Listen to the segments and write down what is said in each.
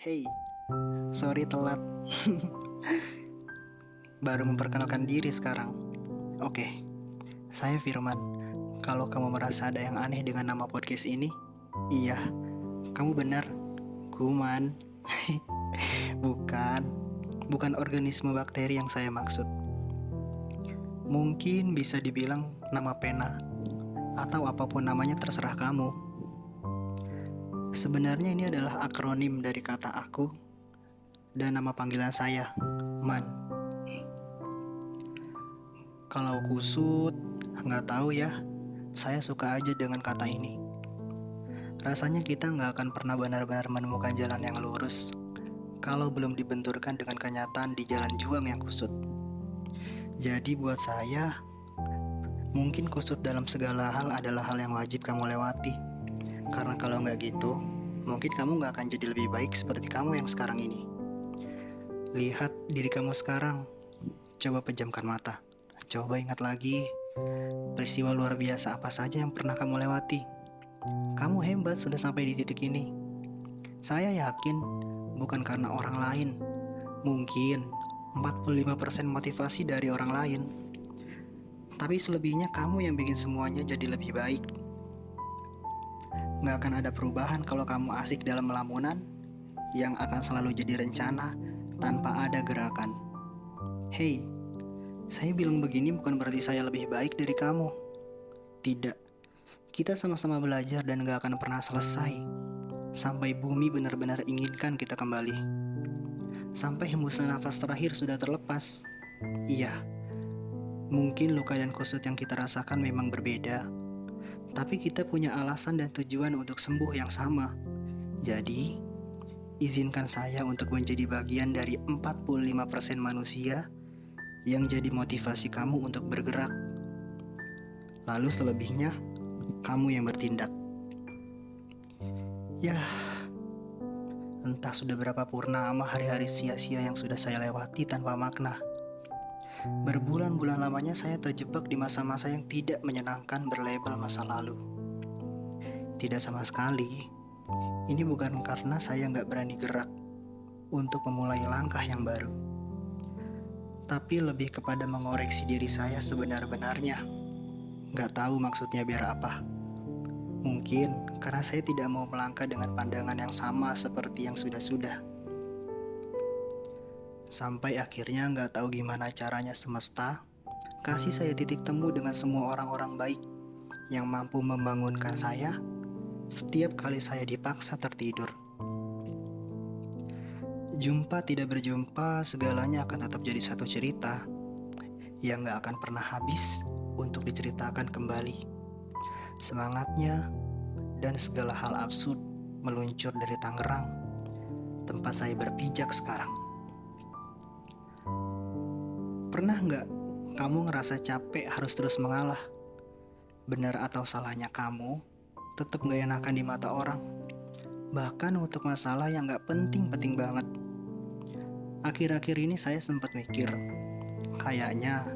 Hey, sorry telat. Baru memperkenalkan diri sekarang. Oke, saya Firman. Kalau kamu merasa ada yang aneh dengan nama podcast ini, iya, kamu benar. Kuman. bukan, bukan organisme bakteri yang saya maksud. Mungkin bisa dibilang nama pena atau apa pun namanya terserah kamu. Sebenarnya ini adalah akronim dari kata aku dan nama panggilan saya, Man. Kalau kusut, nggak tahu ya. Saya suka aja dengan kata ini. Rasanya kita nggak akan pernah benar-benar menemukan jalan yang lurus kalau belum dibenturkan dengan kenyataan di jalan juang yang kusut. Jadi buat saya, mungkin kusut dalam segala hal adalah hal yang wajib kamu lewati karena kalau nggak gitu, mungkin kamu nggak akan jadi lebih baik seperti kamu yang sekarang ini. Lihat diri kamu sekarang. Coba pejamkan mata. Coba ingat lagi peristiwa luar biasa apa saja yang pernah kamu lewati. Kamu hebat sudah sampai di titik ini. Saya yakin bukan karena orang lain. Mungkin 45% motivasi dari orang lain. Tapi selebihnya kamu yang bikin semuanya jadi lebih baik. Nggak akan ada perubahan kalau kamu asik dalam melamunan yang akan selalu jadi rencana tanpa ada gerakan. Hei, saya bilang begini bukan berarti saya lebih baik dari kamu. Tidak, kita sama-sama belajar dan gak akan pernah selesai sampai bumi benar-benar inginkan kita kembali. Sampai hembusan nafas terakhir sudah terlepas. Iya, mungkin luka dan kusut yang kita rasakan memang berbeda, tapi kita punya alasan dan tujuan untuk sembuh yang sama. Jadi, izinkan saya untuk menjadi bagian dari 45% manusia yang jadi motivasi kamu untuk bergerak. Lalu selebihnya, kamu yang bertindak. Ya, entah sudah berapa purnama hari-hari sia-sia yang sudah saya lewati tanpa makna. Berbulan-bulan lamanya saya terjebak di masa-masa yang tidak menyenangkan berlabel masa lalu. Tidak sama sekali. Ini bukan karena saya nggak berani gerak untuk memulai langkah yang baru. Tapi lebih kepada mengoreksi diri saya sebenar-benarnya. Nggak tahu maksudnya biar apa. Mungkin karena saya tidak mau melangkah dengan pandangan yang sama seperti yang sudah-sudah. Sampai akhirnya nggak tahu gimana caranya semesta kasih saya titik temu dengan semua orang-orang baik yang mampu membangunkan saya setiap kali saya dipaksa tertidur. Jumpa tidak berjumpa, segalanya akan tetap jadi satu cerita yang nggak akan pernah habis untuk diceritakan kembali. Semangatnya dan segala hal absurd meluncur dari Tangerang, tempat saya berpijak sekarang. Pernah nggak kamu ngerasa capek harus terus mengalah? Benar atau salahnya kamu, tetap nggak enakan di mata orang. Bahkan untuk masalah yang nggak penting-penting banget. Akhir-akhir ini saya sempat mikir, kayaknya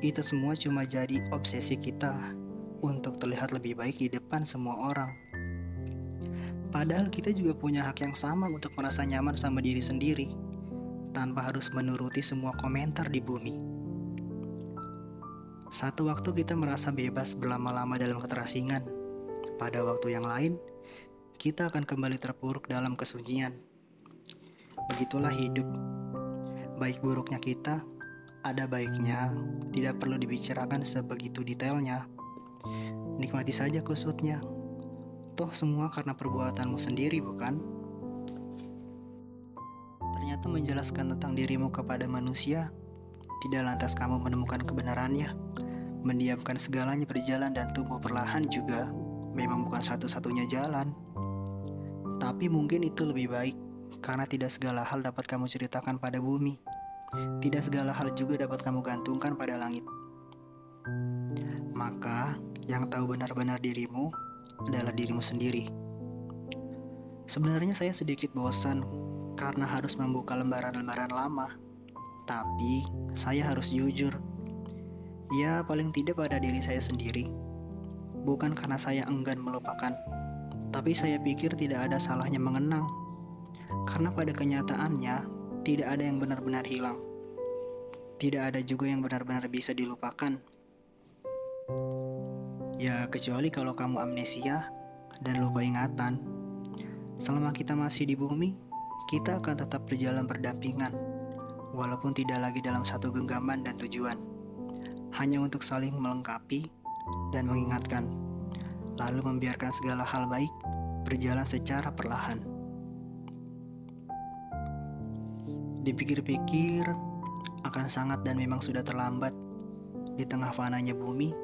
itu semua cuma jadi obsesi kita untuk terlihat lebih baik di depan semua orang. Padahal kita juga punya hak yang sama untuk merasa nyaman sama diri sendiri tanpa harus menuruti semua komentar di bumi. Satu waktu kita merasa bebas berlama-lama dalam keterasingan. Pada waktu yang lain, kita akan kembali terpuruk dalam kesunyian. Begitulah hidup. Baik buruknya kita, ada baiknya, tidak perlu dibicarakan sebegitu detailnya. Nikmati saja kusutnya. Toh semua karena perbuatanmu sendiri, bukan? Ternyata menjelaskan tentang dirimu kepada manusia tidak lantas kamu menemukan kebenarannya. Mendiamkan segalanya berjalan dan tumbuh perlahan juga memang bukan satu-satunya jalan. Tapi mungkin itu lebih baik karena tidak segala hal dapat kamu ceritakan pada bumi. Tidak segala hal juga dapat kamu gantungkan pada langit. Maka, yang tahu benar-benar dirimu adalah dirimu sendiri. Sebenarnya saya sedikit bosan karena harus membuka lembaran-lembaran lama. Tapi saya harus jujur. Ya, paling tidak pada diri saya sendiri. Bukan karena saya enggan melupakan, tapi saya pikir tidak ada salahnya mengenang. Karena pada kenyataannya, tidak ada yang benar-benar hilang. Tidak ada juga yang benar-benar bisa dilupakan. Ya, kecuali kalau kamu amnesia dan lupa ingatan. Selama kita masih di bumi, kita akan tetap berjalan berdampingan, walaupun tidak lagi dalam satu genggaman dan tujuan. Hanya untuk saling melengkapi dan mengingatkan, lalu membiarkan segala hal baik berjalan secara perlahan. Dipikir-pikir, akan sangat dan memang sudah terlambat. Di tengah fananya bumi,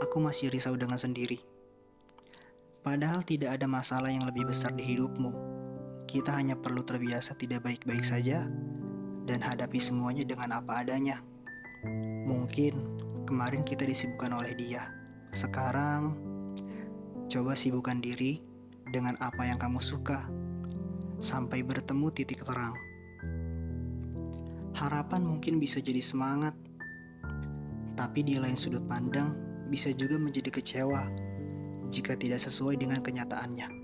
aku masih risau dengan sendiri. Padahal tidak ada masalah yang lebih besar di hidupmu. Kita hanya perlu terbiasa tidak baik-baik saja dan hadapi semuanya dengan apa adanya. Mungkin kemarin kita disibukkan oleh dia. Sekarang, coba sibukkan diri dengan apa yang kamu suka sampai bertemu titik terang. Harapan mungkin bisa jadi semangat, tapi di lain sudut pandang bisa juga menjadi kecewa jika tidak sesuai dengan kenyataannya.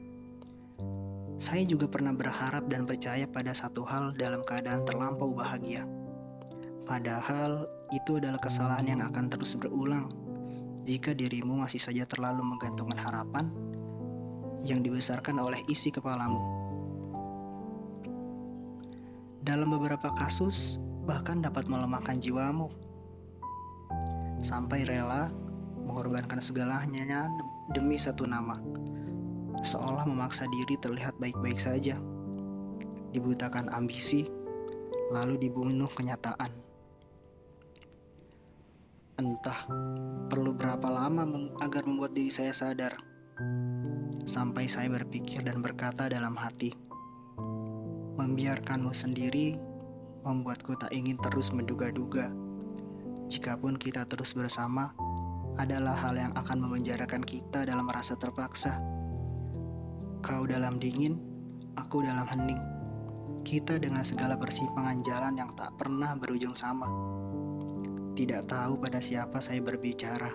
Saya juga pernah berharap dan percaya pada satu hal dalam keadaan terlampau bahagia. Padahal itu adalah kesalahan yang akan terus berulang jika dirimu masih saja terlalu menggantungkan harapan yang dibesarkan oleh isi kepalamu. Dalam beberapa kasus, bahkan dapat melemahkan jiwamu. Sampai rela mengorbankan segalanya demi satu nama. Seolah memaksa diri terlihat baik-baik saja. Dibutakan ambisi, lalu dibunuh kenyataan. Entah perlu berapa lama agar membuat diri saya sadar. Sampai saya berpikir dan berkata dalam hati, membiarkanmu sendiri membuatku tak ingin terus menduga-duga. Jikapun kita terus bersama, adalah hal yang akan memenjarakan kita dalam rasa terpaksa. Kau dalam dingin, aku dalam hening. Kita dengan segala persimpangan jalan yang tak pernah berujung sama. Tidak tahu pada siapa saya berbicara.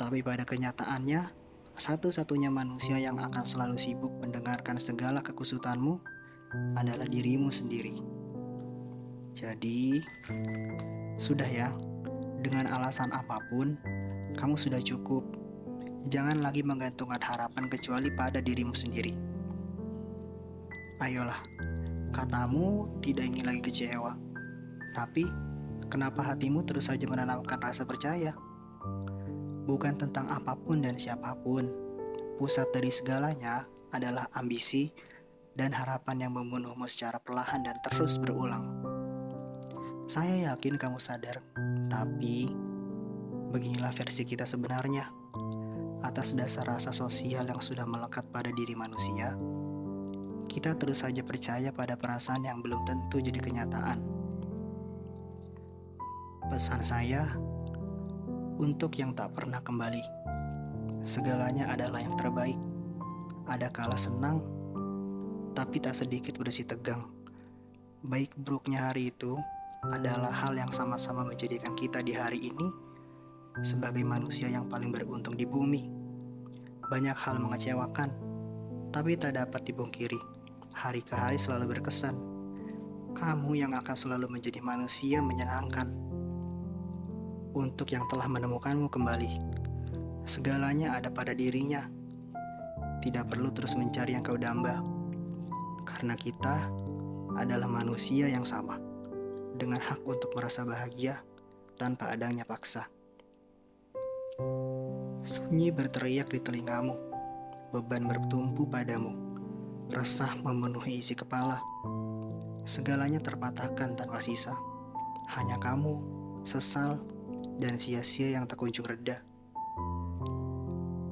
Tapi pada kenyataannya, satu-satunya manusia yang akan selalu sibuk mendengarkan segala kekusutanmu adalah dirimu sendiri. Jadi, sudah ya, dengan alasan apa pun, kamu sudah cukup. Jangan lagi menggantungkan harapan kecuali pada dirimu sendiri. Ayolah, katamu tidak ingin lagi kecewa. Tapi, kenapa hatimu terus saja menanamkan rasa percaya? Bukan tentang apa pun dan siapa pun. Pusat dari segalanya adalah ambisi dan harapan yang membunuhmu secara perlahan dan terus berulang. Saya yakin kamu sadar, tapi beginilah versi kita sebenarnya. Atas dasar rasa sosial yang sudah melekat pada diri manusia, kita terus saja percaya pada perasaan yang belum tentu jadi kenyataan. Pesan saya untuk yang tak pernah kembali, segalanya adalah yang terbaik. Ada kala senang, tapi tak sedikit bersih tegang. Baik buruknya hari itu adalah hal yang sama-sama menjadikan kita di hari ini sebagai manusia yang paling beruntung di bumi. Banyak hal mengecewakan, tapi tak dapat dibungkiri. Hari ke hari selalu berkesan. Kamu yang akan selalu menjadi manusia menyenangkan. Untuk yang telah menemukanmu kembali, segalanya ada pada dirinya. Tidak perlu terus mencari yang kau damba, karena kita adalah manusia yang sama dengan hak untuk merasa bahagia tanpa adanya paksa. Sunyi berteriak di telingamu, beban bertumpu padamu, resah memenuhi isi kepala. Segalanya terpatahkan tanpa sisa. Hanya kamu, sesal, dan sia-sia yang tak kunjung reda.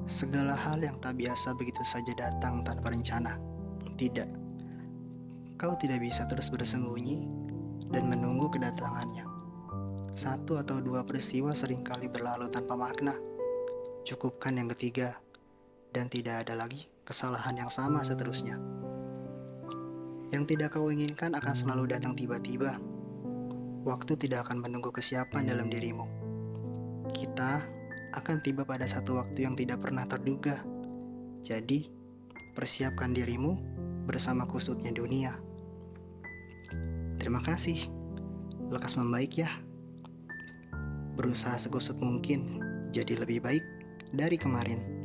Segala hal yang tak biasa begitu saja datang tanpa rencana. Tidak, kau tidak bisa terus bersembunyi dan menunggu kedatangannya. Satu atau dua peristiwa sering kali berlalu tanpa makna. Cukupkan yang ketiga, dan tidak ada lagi kesalahan yang sama seterusnya. Yang tidak kau inginkan akan selalu datang tiba-tiba. Waktu tidak akan menunggu kesiapan dalam dirimu. Kita akan tiba pada satu waktu yang tidak pernah terduga. Jadi, persiapkan dirimu bersama kusutnya dunia. Terima kasih, lekas membaik ya. Berusaha sekusut mungkin jadi lebih baik dari kemarin.